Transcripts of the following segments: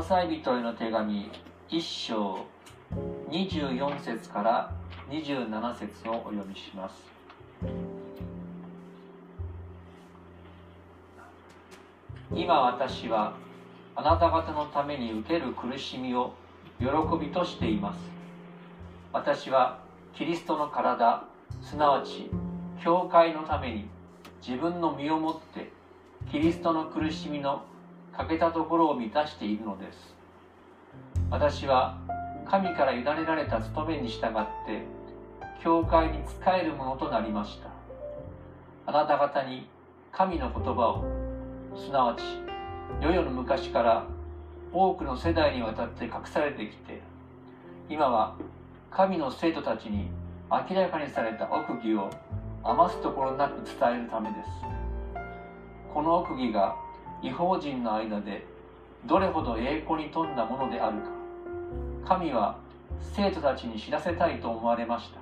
ロサイ人への手紙1章24節から27節をお読みします。今私はあなた方のために受ける苦しみを喜びとしています。私はキリストの体すなわち教会のために自分の身をもってキリストの苦しみの欠けたところを満たしているのです。私は神から委ねられた務めに従って教会に仕えるものとなりました。あなた方に神の言葉をすなわち世々の昔から多くの世代にわたって隠されてきて今は神の生徒たちに明らかにされた奥義を余すところなく伝えるためです。この奥義が違法人の間でどれほど栄光に富んだものであるか神は生徒たちに知らせたいと思われました。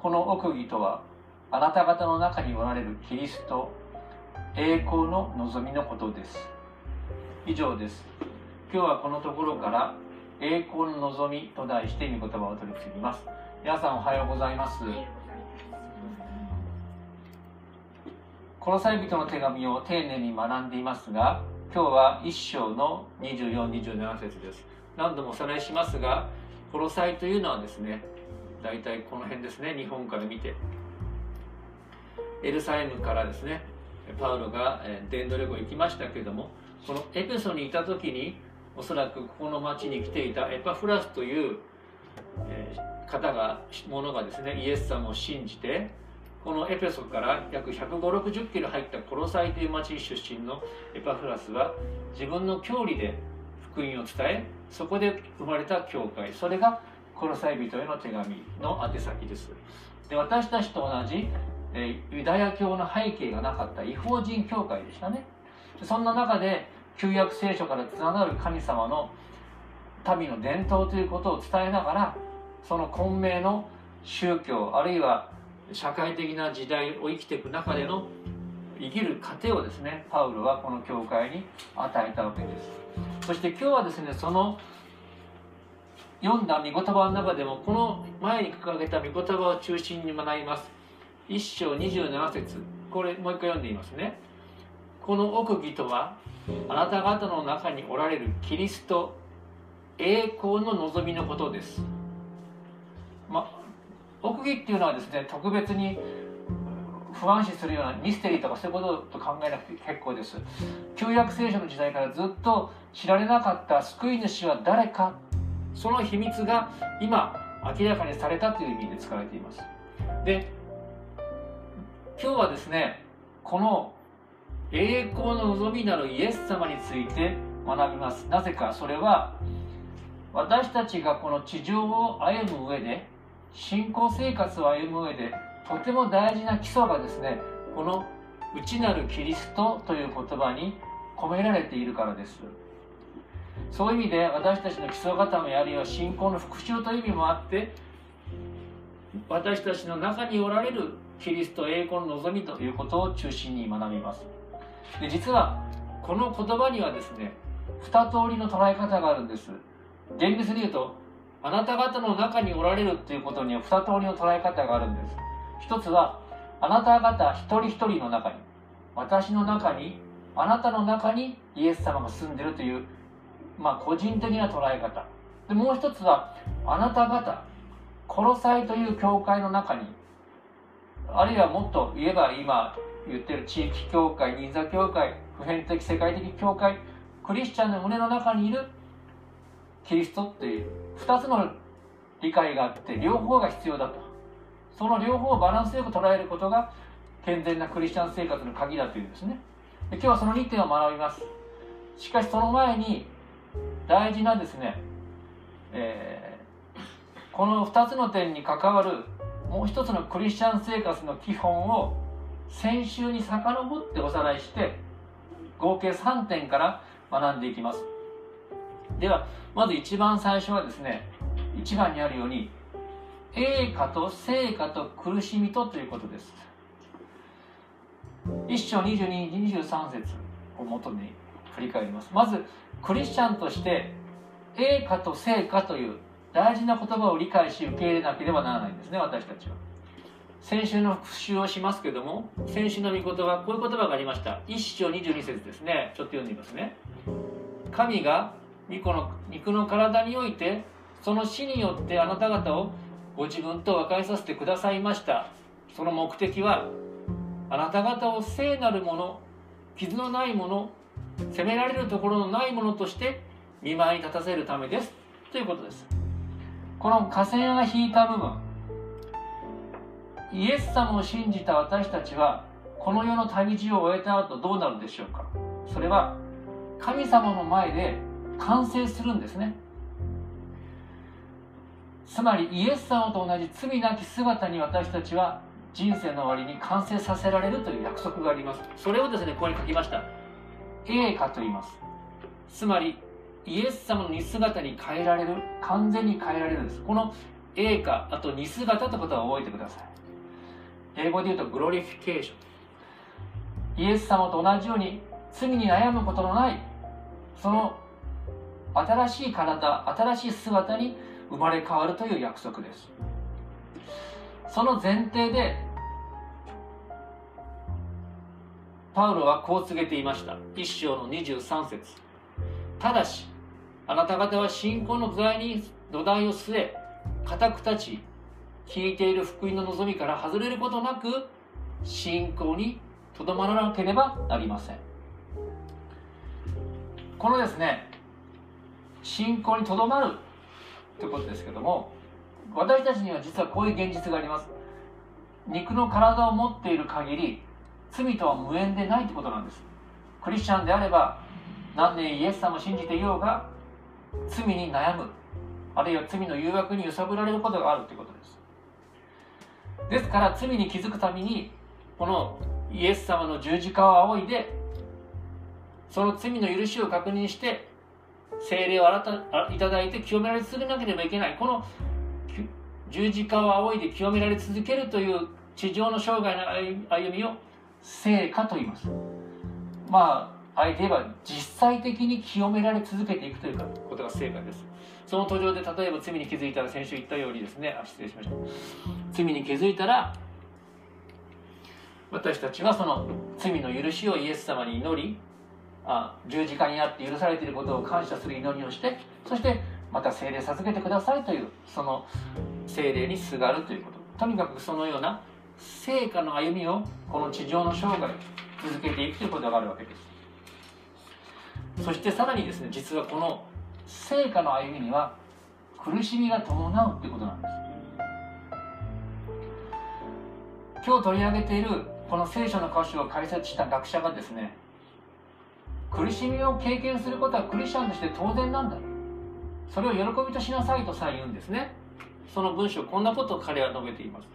この奥義とはあなた方の中におられるキリスト栄光の望みのことです。以上です。今日はこのところから栄光の望みと題して御言葉を取り次ぎます。皆さんおはようございます。この際人の手紙を丁寧に学んでいますが今日は1章の2427節です。何度もおさらいしますがこの際というのはですね大体この辺ですね日本から見て。エルサレムからですねパウロが伝道旅行行きましたけれどもこのエペソにいた時におそらくここの町に来ていたエパフラスという方がものがですねイエス様を信じてこのエペソから約15060キロ入ったコロサイという町出身のエパフラスは自分の郷里で福音を伝えそこで生まれた教会それがコロサイ人への手紙の宛先です。で私たちと同じえユダヤ教の背景がなかった違法人教会でしたね。そんな中で旧約聖書からつながる神様の民の伝統ということを伝えながらその混迷の宗教あるいは社会的な時代を生きていく中での生きる糧をですねパウロはこの教会に与えたわけです。そして今日はですねその読んだ御言葉の中でもこの前に掲げた御言葉を中心に学びます。1章27節。これもう一回読んでみますね。この奥義とはあなた方の中におられるキリスト栄光の望みのことです。ま奥義っていうのはですね特別に不安視するようなミステリーとかそういうことと考えなくて結構です。旧約聖書の時代からずっと知られなかった救い主は誰かその秘密が今明らかにされたという意味で使われています。で今日はですねこの栄光の望みなるイエス様について学びます。なぜかそれは私たちがこの地上を歩む上で信仰生活を歩む上でとても大事な基礎がですねこの内なるキリストという言葉に込められているからです。そういう意味で私たちの基礎固めあるいは信仰の復習という意味もあって私たちの中におられるキリスト栄光の望みということを中心に学びます。で実はこの言葉にはですね2通りの捉え方があるんです。厳密に言うとあなた方の中におられるということには2通りの捉え方があるんです。一つはあなた方一人一人の中に私の中にあなたの中にイエス様が住んでるという、まあ、個人的な捉え方。でもう一つはあなた方コロサイという教会の中にあるいはもっと言えば今言ってる地域教会銀座教会普遍的世界的教会クリスチャンの胸の中にいるキリストっていう。2つの理解があって両方が必要だと。その両方をバランスよく捉えることが健全なクリスチャン生活の鍵だというんですね。で今日はその2点を学びます。しかしその前に大事なですね、えー、この2つの点に関わるもう一つのクリスチャン生活の基本を先週に遡っておさらいして合計3点から学んでいきます。ではまず一番最初はですね1番にあるように栄華と成果と苦しみとということです。1章2223節をもとに振り返ります。まずクリスチャンとして栄華と成果という大事な言葉を理解し受け入れなければならないんですね私たちは。先週の復習をしますけども先週の御言葉こういう言葉がありました。一章22節ですね。ちょっと読んでみますね。神が肉の肉の体においてその死によってあなた方をご自分と和解させてくださいました。その目的はあなた方を聖なるもの傷のないもの責められるところのないものとして見舞いに立たせるためです。ということです。この河川が引いた部分イエス様を信じた私たちはこの世の旅路を終えた後どうなるでしょうか。それは神様の前で完成するんですね。つまりイエス様と同じ罪なき姿に私たちは人生の終わりに完成させられるという約束があります。それをですねここに書きました。栄華と言います。つまりイエス様の似姿に変えられる完全に変えられるんです。この栄華あと似姿ということは覚えてください。英語で言うとグロリフィケーションイエス様と同じように罪に悩むことのないその新しい体新しい姿に生まれ変わるという約束です。その前提でパウロはこう告げていました。一章の23節。ただしあなた方は信仰の土台に土台を据え固く立ち聞いている福音の望みから外れることなく信仰にとどまらなければなりません。このですね信仰にとどまる。ということですけども私たちには実はこういう現実があります。肉の体を持っている限り罪とは無縁でないということなんです。クリスチャンであれば何年イエス様を信じていようが罪に悩む。あるいは罪の誘惑に揺さぶられることがあるということです。ですから罪に気づくためにこのイエス様の十字架を仰いでその罪の許しを確認して精霊をいただいて清められ続けなければいけない。この十字架を仰いで清められ続けるという地上の生涯の歩みを成果と言います。まああえて言えば実際的に清められ続けていくということが成果です。その途上で例えば罪に気づいたら先週言ったようにですね。あ失礼しました。罪に気づいたら私たちはその罪の許しをイエス様に祈りあ十字架にあって許されていることを感謝する祈りをしてそしてまた精霊授けてくださいというその精霊にすがるということ。とにかくそのような成果の歩みをこの地上の生涯続けていくということがあるわけです。そしてさらにですね実はこの成果の歩みには苦しみが伴うということなんです。今日取り上げているこの聖書の箇所を解説した学者がですね苦しみを経験することはクリスチャンとして当然なんだ。それを喜びとしなさいとさえ言うんですね。その文章こんなことを彼は述べています。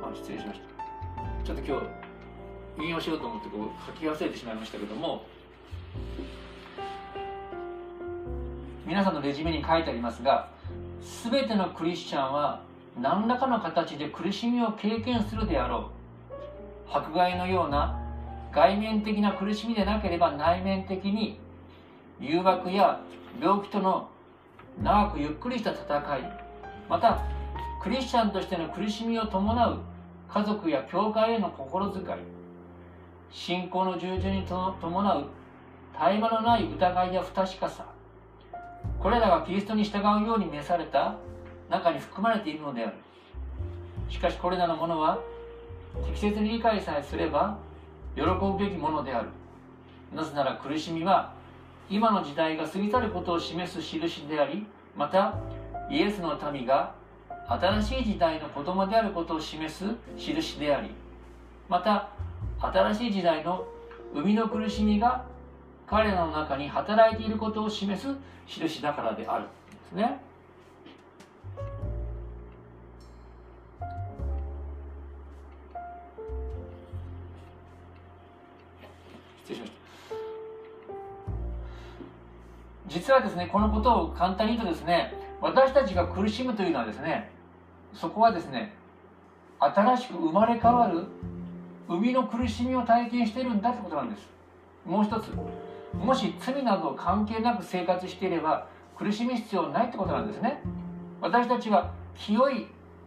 あ失礼しました。ちょっと今日引用しようと思ってこう書き忘れてしまいましたけども。皆さんのレジュメに書いてありますが全てのクリスチャンは何らかの形で苦しみを経験するであろう。迫害のような外面的な苦しみでなければ内面的に誘惑や病気との長くゆっくりした戦いまたクリスチャンとしての苦しみを伴う家族や教会への心遣い信仰の従順に伴う絶え間のない疑いや不確かさこれらがキリストに従うように召された中に含まれているのである。しかしこれらのものは適切に理解さえすれば喜ぶべきものであるなぜなら苦しみは今の時代が過ぎ去ることを示す印でありまたイエスの民が新しい時代の子供であることを示す印でありまた新しい時代の生みの苦しみが彼らの中に働いていることを示す印だからであるんですね。失礼しました。実はですねこのことを簡単に言うとですね私たちが苦しむというのはですねそこはですね新しく生まれ変わる生みの苦しみを体験しているんだってことなんです。もう一つもし罪など関係なく生活していれば苦しみ必要ないってことなんですね。私たちは清い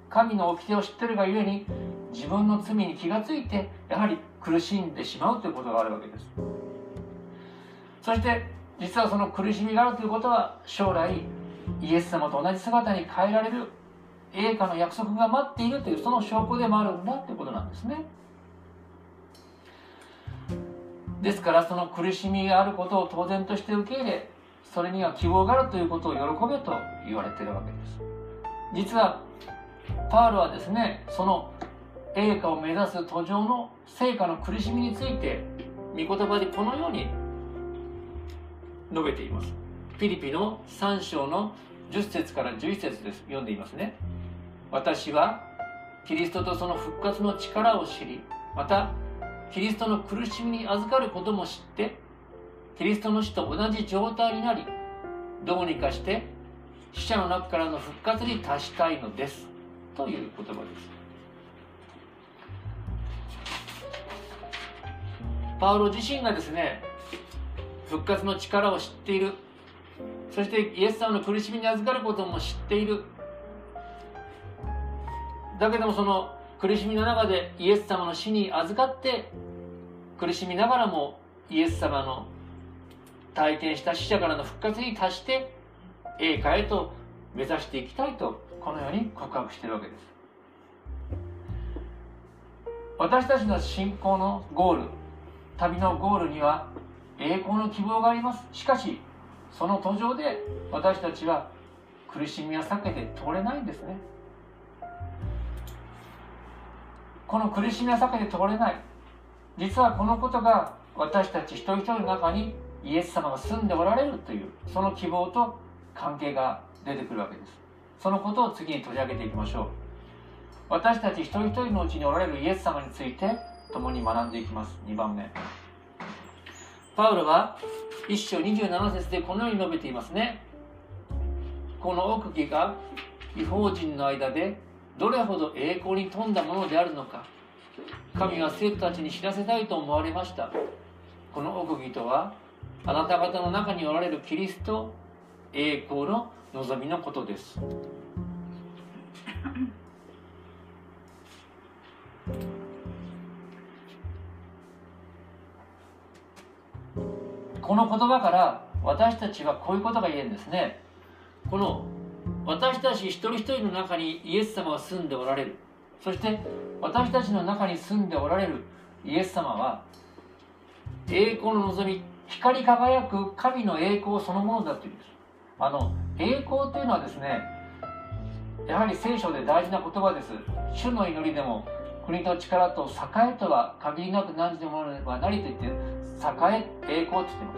神の掟を知ってるがゆえに自分の罪に気がついてやはり苦しんでしまうということがあるわけです。そして実はその苦しみがあるということは将来イエス様と同じ姿に変えられる栄華の約束が待っているというその証拠でもあるんだということなんですね。ですからその苦しみがあることを当然として受け入れそれには希望があるということを喜べと言われているわけです。実はパウロはですねその栄華を目指す途上の成果の苦しみについて御言葉でこのように述べています。フィリピの3章の10節から11節です。読んでいますね。私はキリストとその復活の力を知りまたキリストの苦しみに預かることも知ってキリストの死と同じ状態になりどうにかして死者の中からの復活に達したいのです。という言葉です。パウロ自身がですね復活の力を知っている。そしてイエス様の苦しみに預かることも知っている。だけどもその苦しみの中でイエス様の死に預かって苦しみながらもイエス様の体験した死者からの復活に達して栄華へと目指していきたいとこのように告白しているわけです。私たちの信仰のゴール旅のゴールには栄光の希望があります。しかしその途上で私たちは苦しみは避けて通れないんですね。この苦しみは避けて通れない。実はこのことが私たち一人一人の中にイエス様が住んでおられるというその希望と関係が出てくるわけです。そのことを次に取り上げていきましょう。私たち一人一人のうちにおられるイエス様について共に学んでいきます。2番目。パウロは1章27節でこのように述べていますね。この奥義が違法人の間でどれほど栄光に富んだものであるのか。神は生徒たちに知らせたいと思われました。この奥義とはあなた方の中におられるキリスト栄光の望みのことです。この言葉から私たちはこういうことが言えるんですね。この私たち一人一人の中にイエス様は住んでおられる。そして私たちの中に住んでおられるイエス様は栄光の望み光り輝く神の栄光そのものだというんです。あの栄光というのはですねやはり聖書で大事な言葉です。主の祈りでも国と力と栄えとは限りなく何時のものではなりと言って栄え栄光って言ってま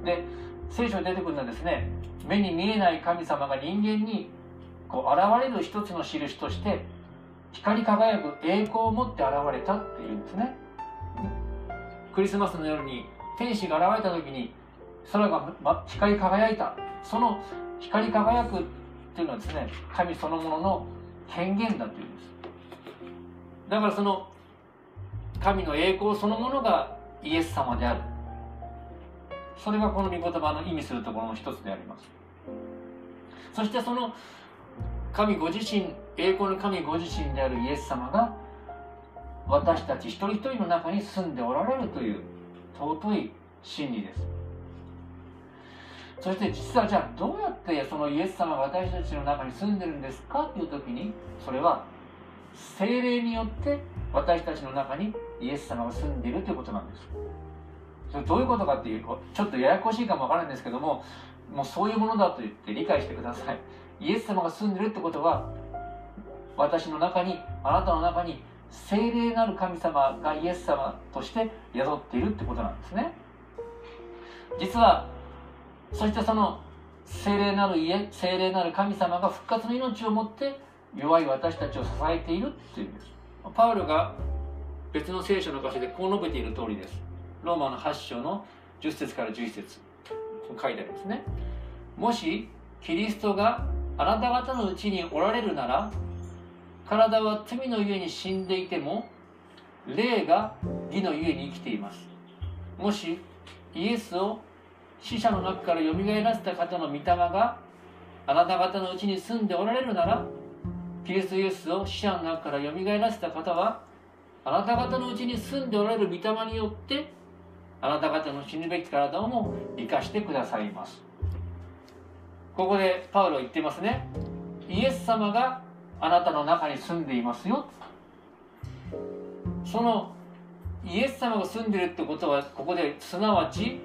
す。で聖書に出てくるのはですね目に見えない神様が人間にこう現れる一つの印として光り輝く栄光を持って現れたっていうんですね。クリスマスの夜に天使が現れた時に空が、光り輝いた。その光り輝くっていうのはですね神そのものの権限だというんです。だからその神の栄光そのものがイエス様である。それがこの御言葉の意味するところの一つであります。そしてその神ご自身栄光の神ご自身であるイエス様が私たち一人一人の中に住んでおられるという尊い真理です。そして実はじゃあどうやってそのイエス様が私たちの中に住んでるんですかっていう時にそれは精霊によって私たちの中にイエス様が住んでいるということなんです。それどういうことかっていうとちょっとややこしいかもわからないんですけどももうそういうものだと言って理解してください。イエス様が住んでるってことは私の中にあなたの中に聖霊なる神様がイエス様として宿っているってことなんですね。実はそしてその聖霊なる家聖霊なる神様が復活の命を持って弱い私たちを支えているっていうんです。パウロが別の聖書の箇所でこう述べている通りです。ローマの8章の10節から11節。書いてありますね。もしキリストがあなた方のうちにおられるなら体は罪のゆえに死んでいても霊が義のゆえに生きています。もしイエスを死者の中からよみがえらせた方の御霊があなた方のうちに住んでおられるならキリストイエスを死者の中からよみがえらせた方はあなた方のうちに住んでおられる御霊によってあなた方の死ぬべき体をも生かしてくださいます。ここでパウロ言ってますね。イエス様があなたの中に住んでいますよ。そのイエス様が住んでるってことはここですなわち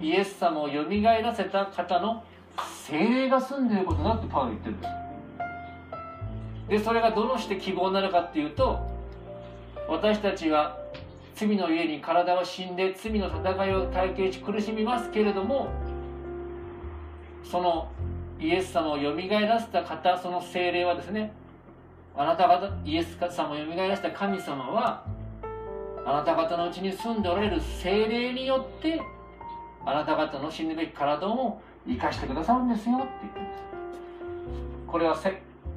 イエス様をよみがえらせた方の精霊が住んでることだってパウロ言ってるんです。でそれがどうして希望になのかっていうと私たちは罪のゆえに体は死んで罪の戦いを体験し苦しみますけれどもそのイエス様をよみがえらせた方その精霊はですねあなた方イエス様をよみがえらせた神様はあなた方のうちに住んでおられる精霊によってあなた方の死ぬべき体を生かしてくださるんですよって言ってるんです。これは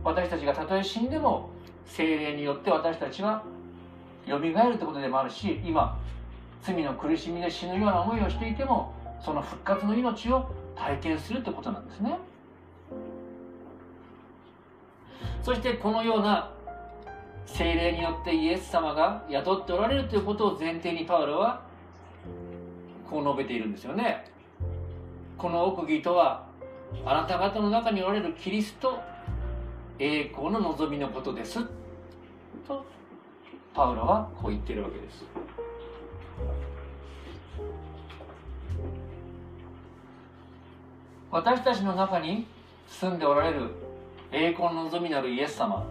私たちがたとえ死んでも精霊によって私たちはよみがえるということでもあるし今罪の苦しみで死ぬような思いをしていてもその復活の命を体験するということなんですね。そしてこのような精霊によってイエス様が雇っておられるということを前提にパウロはこう述べているんですよね。この奥義とはあなた方の中におられるキリスト栄光の望みのことです。とパウロはこう言ってるわけです。私たちの中に住んでおられる栄光の望みなるイエス様。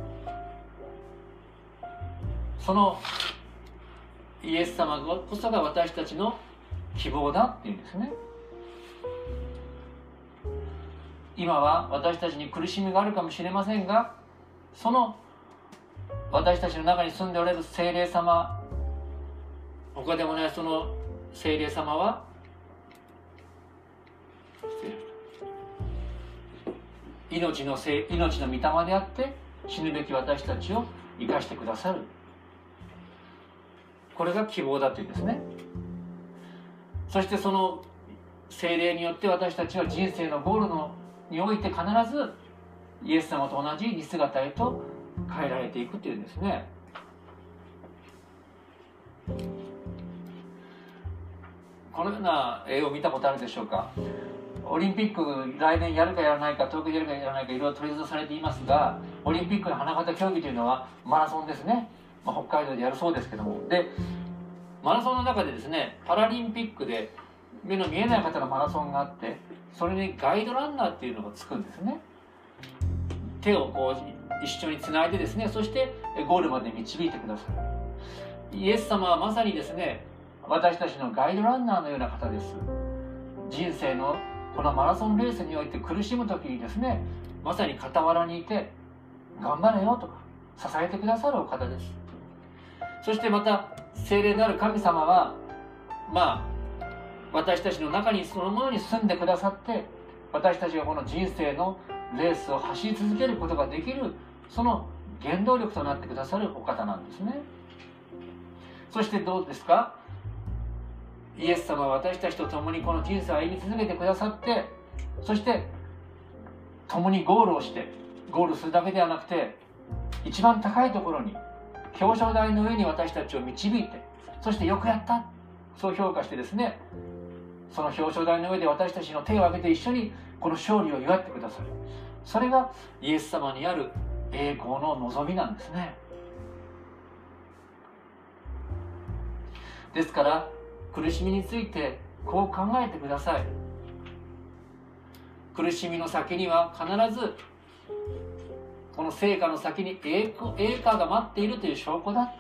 そのイエス様こそが私たちの希望だっていうんですね。今は私たちに苦しみがあるかもしれませんがその私たちの中に住んでおられる精霊様他でもないその精霊様は命のせ命の御霊であって死ぬべき私たちを生かしてくださる。これが希望だというんですね。そしてその精霊によって私たちは人生のゴールのにおいて必ずイエス様と同じ似姿へと変えられていくというんですね。このような絵を見たことあるでしょうか？オリンピック来年やるかやらないか東京やるかやらないかいろいろ取り沙汰されていますがオリンピックの花形競技というのはマラソンですね、まあ、北海道でやるそうですけども。でマラソンの中でですねパラリンピックで目の見えない方のマラソンがあってそれにガイドランナーっていうのがつくんですね。手をこう一緒につないでですねそしてゴールまで導いてくださる。イエス様はまさにですね私たちのガイドランナーのような方です。人生のこのマラソンレースにおいて苦しむ時にですねまさに傍らにいて頑張れよとか支えてくださるお方です。そしてまた精霊なる神様はまあ私たちの中にそのものに住んでくださって私たちがこの人生のレースを走り続けることができるその原動力となってくださるお方なんですね。そしてどうですか？イエス様は私たちと共にこの人生を歩み続けてくださってそして共にゴールをしてゴールするだけではなくて一番高いところに表彰台の上に私たちを導いてそしてよくやった。そう評価してですねその表彰台の上で私たちの手を挙げて一緒にこの勝利を祝ってくださる。それがイエス様にある栄光の望みなんですね。ですから苦しみについてこう考えてください。苦しみの先には必ずこの成果の先に栄華が待っているという証拠だ。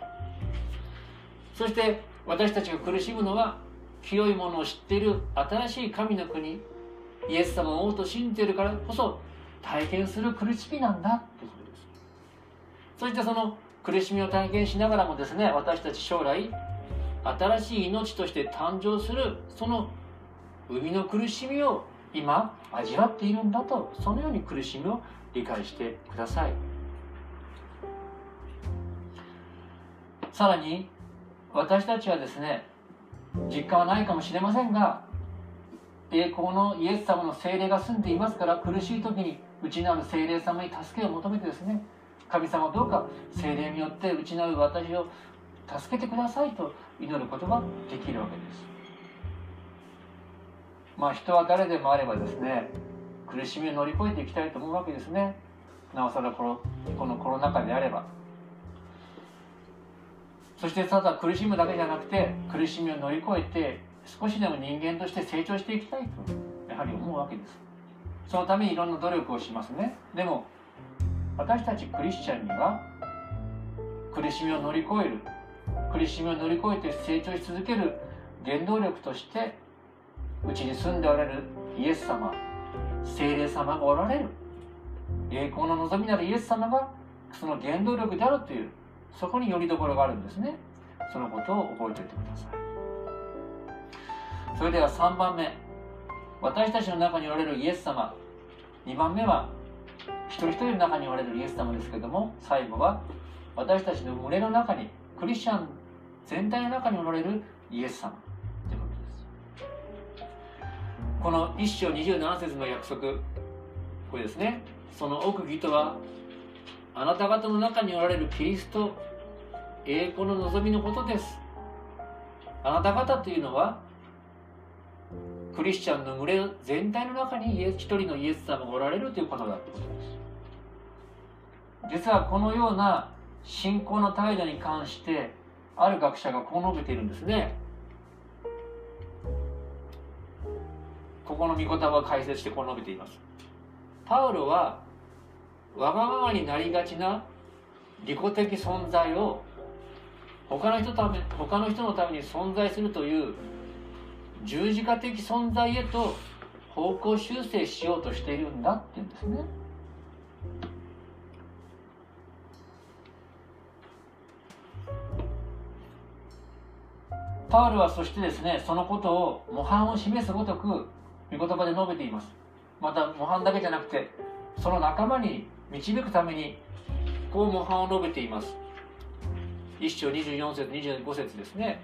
そして私たちが苦しむのは清いものを知っている新しい神の国イエス様を王と信じているからこそ体験する苦しみなんだってことです。そしてその苦しみを体験しながらもですね私たち将来新しい命として誕生するその生みの苦しみを今味わっているんだとそのように苦しみを理解してください。さらに私たちはですね実感はないかもしれませんが栄光のイエス様の精霊が住んでいますから苦しい時に内なる精霊様に助けを求めてですね神様どうか精霊によって内なる私を助けてくださいと祈ることができるわけです。まあ人は誰でもあればですね苦しみを乗り越えていきたいと思うわけですね。なおさらこのこのコロナ禍であればそしてただ苦しむだけじゃなくて苦しみを乗り越えて少しでも人間として成長していきたいとやはり思うわけです。そのためにいろんな努力をしますね。でも私たちクリスチャンには苦しみを乗り越える苦しみを乗り越えて成長し続ける原動力としてうちに住んでおられるイエス様精霊様がおられる栄光の望みなるイエス様がその原動力であるというそこによりどころがあるんですね。そのことを覚えておいてください。それでは3番目。私たちの中におられるイエス様。2番目は一人一人の中におられるイエス様ですけども最後は私たちの群れの中にクリスチャン全体の中におられるイエス様。ということです。この一章27節の約束。これですね。その奥義とはあなた方の中におられるキリスト栄光の望みのことです。あなた方というのはクリスチャンの群れ全体の中に一人のイエス様がおられるということだということです。実はこのような信仰の態度に関してある学者がこう述べているんですね。ここの御言葉を解説してこう述べています。パウロはわがままになりがちな利己的存在を他の人ため他の人のために存在するという十字架的存在へと方向修正しようとしているんだって言うんですね。パウルはそしてですねそのことを模範を示すごとく御言葉で述べていますまた模範だけじゃなくてその仲間に導くためにこう模範を述べています。一章24節25節ですね。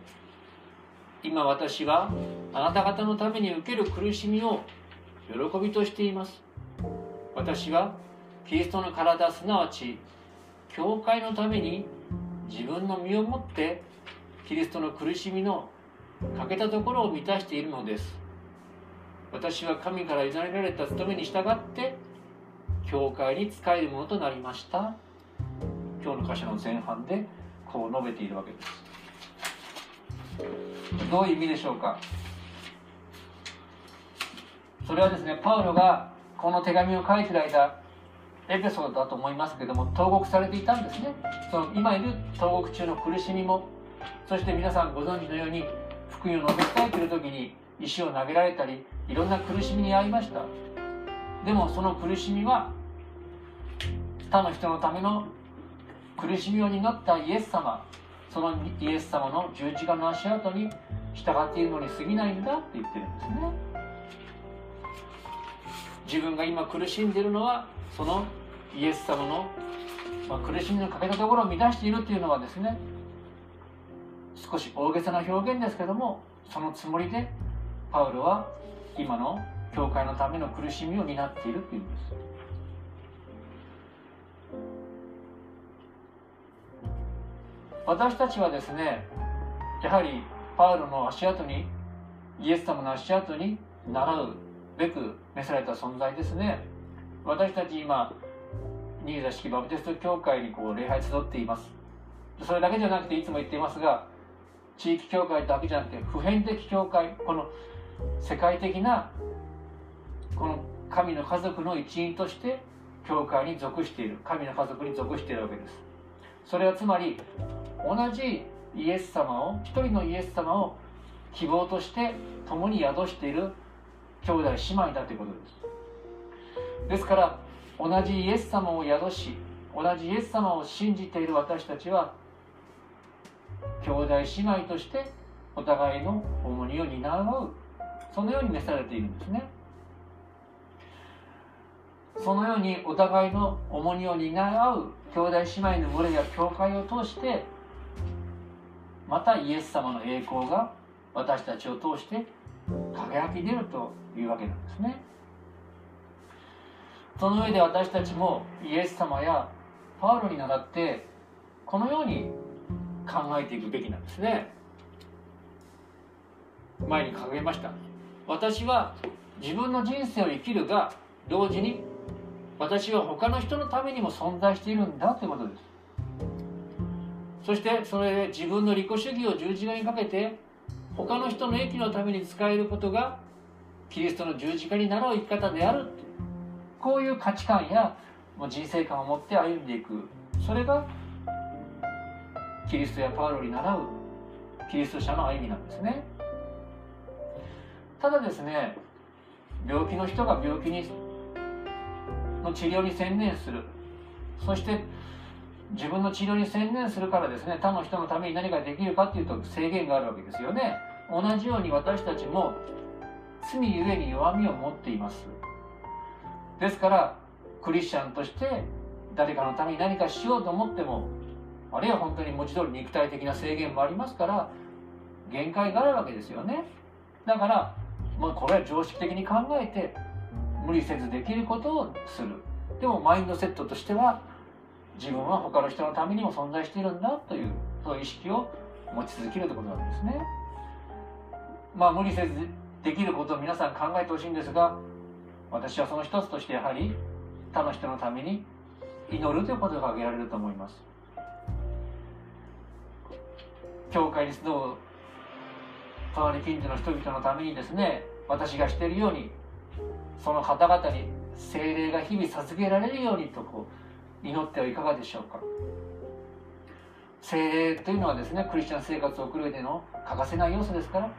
今私はあなた方のために受ける苦しみを喜びとしています。私はキリストの体すなわち教会のために自分の身をもってキリストの苦しみの欠けたところを満たしているのです。私は神から委ねられた務めに従って教会に仕えるものとなりました。今日の箇所の前半でこう述べているわけです。どういう意味でしょうか？それはですねパウロがこの手紙を書いてる間エペソードだと思いますけども投獄されていたんですね。その今いる投獄中の苦しみもそして皆さんご存知のように福音を述べ伝えている時に石を投げられたりいろんな苦しみに遭いました。でもその苦しみは他の人のための苦しみを担ったイエス様そのイエス様の十字架の足跡に従っているのに過ぎないんだって言ってるんですね。自分が今苦しんでいるのはそのイエス様の、まあ、苦しみのかけたところを満たしているというのはですね少し大げさな表現ですけどもそのつもりでパウロは今の教会のための苦しみを担っているというんです。私たちはですねやはりパウロの足跡にイエス様の足跡に習うべく召された存在ですね。私たち今新座式バプテスト教会にこう礼拝集っています。それだけじゃなくていつも言っていますが地域教会だけじゃなくて普遍的教会この世界的なこの神の家族の一員として教会に属している神の家族に属しているわけです。それはつまり同じイエス様を一人のイエス様を希望として共に宿している兄弟姉妹だということです。ですから同じイエス様を宿し同じイエス様を信じている私たちは兄弟姉妹としてお互いの重荷を担うそのように召されているんですね。そのようにお互いの重荷を担う兄弟姉妹の群れや教会を通してまたイエス様の栄光が私たちを通して輝き出るというわけなんですね。その上で私たちもイエス様やパウロに倣ってこのように考えていくべきなんですね。前に掲げました。私は自分の人生を生きるが同時に私は他の人のためにも存在しているんだということです。そしてそれで自分の利己主義を十字架にかけて他の人の益のために使えることがキリストの十字架になろう生き方である。こういう価値観や人生観を持って歩んでいく。それがキリストやパウロに習うキリスト者の歩みなんですね。ただですね病気の人が病気にの治療に専念する。そして自分の治療に専念するからですね他の人のために何ができるかっていうと制限があるわけですよね。同じように私たちも罪ゆえに弱みを持っています。ですからクリスチャンとして誰かのために何かしようと思ってもあるいは本当に文字通り肉体的な制限もありますから限界があるわけですよね。だからもうこれは常識的に考えて無理せずできることをする。でもマインドセットとしては自分は他の人のためにも存在しているんだというそういう意識を持ち続けるということなんですね。まあ無理せずできることを皆さん考えてほしいんですが私はその一つとしてやはり他の人のために祈るということが挙げられると思います。教会に集う隣近所の人々のためにですね私がしているようにその方々に精霊が日々授けられるようにとこう祈ってはいかがでしょうか？精霊というのはですねクリスチャン生活を送る上での欠かせない要素ですから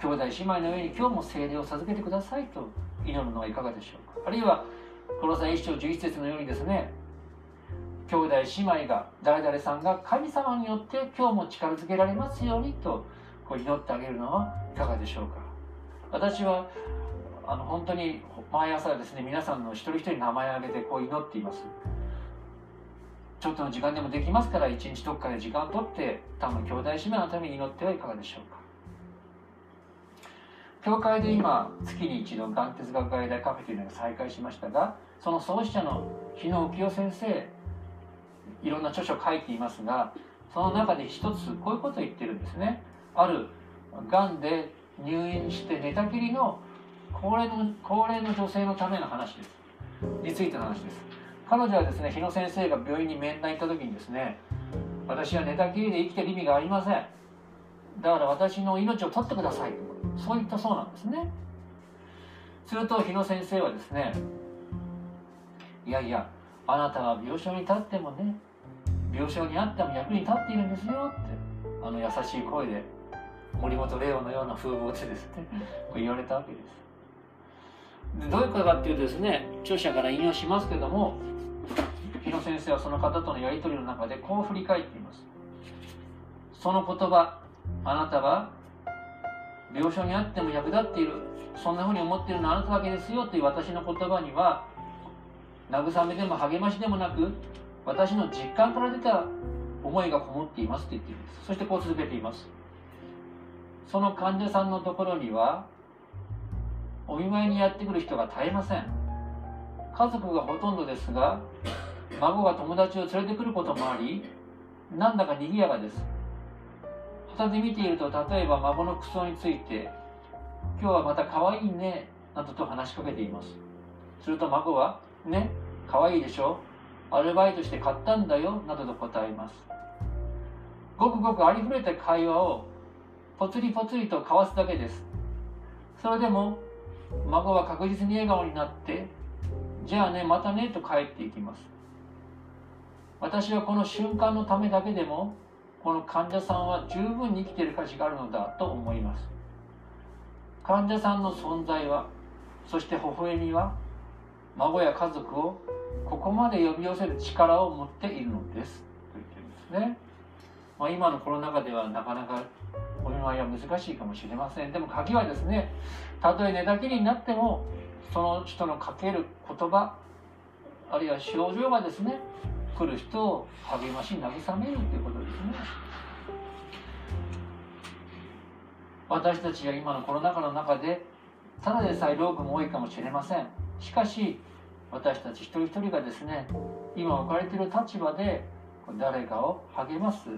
兄弟姉妹の上に今日も精霊を授けてくださいと祈るのはいかがでしょうか？あるいはこの際一章11節のようにですね兄弟姉妹が誰々さんが神様によって今日も力づけられますようにとこう祈ってあげるのはいかがでしょうか？私はあの本当に毎朝ですね皆さんの一人一人名前を挙げてこう祈っています。ちょっとの時間でもできますから一日どっかで時間を取って多分兄弟姉妹のために祈ってはいかがでしょうか。教会で今月に一度眼哲学外来カフェというのが再開しましたがその創始者の日野浮世先生いろんな著書を書いていますがその中で一つこういうことを言ってるんですね。あるがんで入院して寝たきりの高齢の高齢の女性のための話です。についての話です。彼女はですね日野先生が病院に面談行った時にですね私は寝たきりで生きてる意味がありません。だから私の命を取ってください。とそう言ったそうなんですね。すると日野先生はですねいやいやあなたは病床に立ってもね病床にあっても役に立っているんですよってあの優しい声で森本レオのような風貌でですね言われたわけです。でどういうことかっていうとですね著者から引用しますけども野先生はその方とのやり取りの中でこう振り返っています。その言葉あなたは病床にあっても役立っている。そんなふうに思っているのはあなただけですよという私の言葉には慰めでも励ましでもなく私の実感から出た思いがこもっていますと言っています。そしてこう続けています。その患者さんのところにはお見舞いにやってくる人が絶えません。家族がほとんどですが孫が友達を連れてくることもありなんだか賑やかです。旗で見ていると例えば孫の服装について「今日はまた可愛いね」などと話しかけています。すると孫は「ね可愛いでしょ？アルバイトして買ったんだよ」などと答えます。ごくごくありふれた会話をぽつりぽつりと交わすだけです。それでも孫は確実に笑顔になってじゃあねまたねと帰っていきます。私はこの瞬間のためだけでもこの患者さんは十分に生きている価値があるのだと思います。患者さんの存在はそして微笑みは孫や家族をここまで呼び寄せる力を持っているのです。と言ってるんですね、まあ、今のコロナ禍ではなかなかお見舞いは難しいかもしれません。でも鍵はですねたとえ寝たきりになってもその人のかける言葉あるいは症状がですね来る人を励まし慰めるということですね。私たちが今のコロナ禍の中でただでさえ労苦も多いかもしれません。しかし私たち一人一人がですね今置かれている立場で誰かを励ます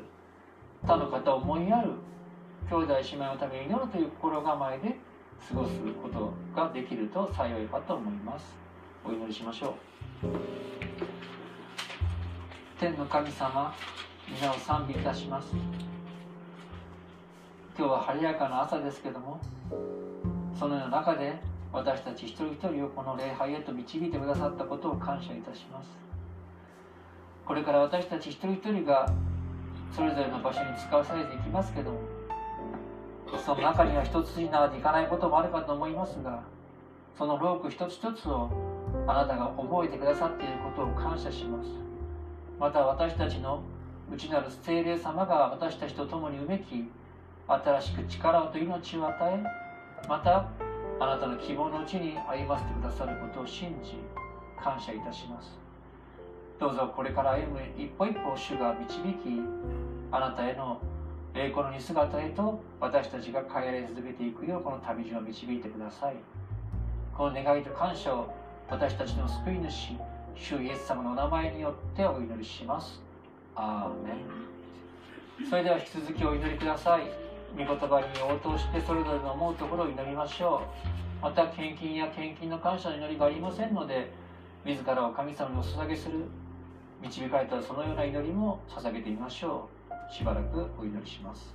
他の方を思いやる兄弟姉妹のために祈るという心構えで過ごすことができると幸いかと思います。お祈りしましょう。天の神様皆を賛美いたします。今日は晴れやかな朝ですけどもそのような中で私たち一人一人をこの礼拝へと導いてくださったことを感謝いたします。これから私たち一人一人がそれぞれの場所に使わされていきますけどもその中には一筋縄でいかないこともあるかと思いますがそのローク一つ一つをあなたが覚えてくださっていることを感謝します。また私たちの内なる精霊様が私たちと共にうめき新しく力と命を与えまたあなたの希望のうちに歩ませてくださることを信じ感謝いたします。どうぞこれから歩む一歩一歩を主が導きあなたへの栄光の似姿へと私たちが変えられ続けていくようこの旅路を導いてください。この願いと感謝を私たちの救い主主イエス様のお名前によってお祈りします。アーメン。それでは引き続きお祈りください。御言葉に応答してそれぞれの思うところを祈りましょう。また献金や献金の感謝の祈りがありませんので自らを神様にお捧げする導かれたそのような祈りも捧げてみましょう。しばらくお祈りします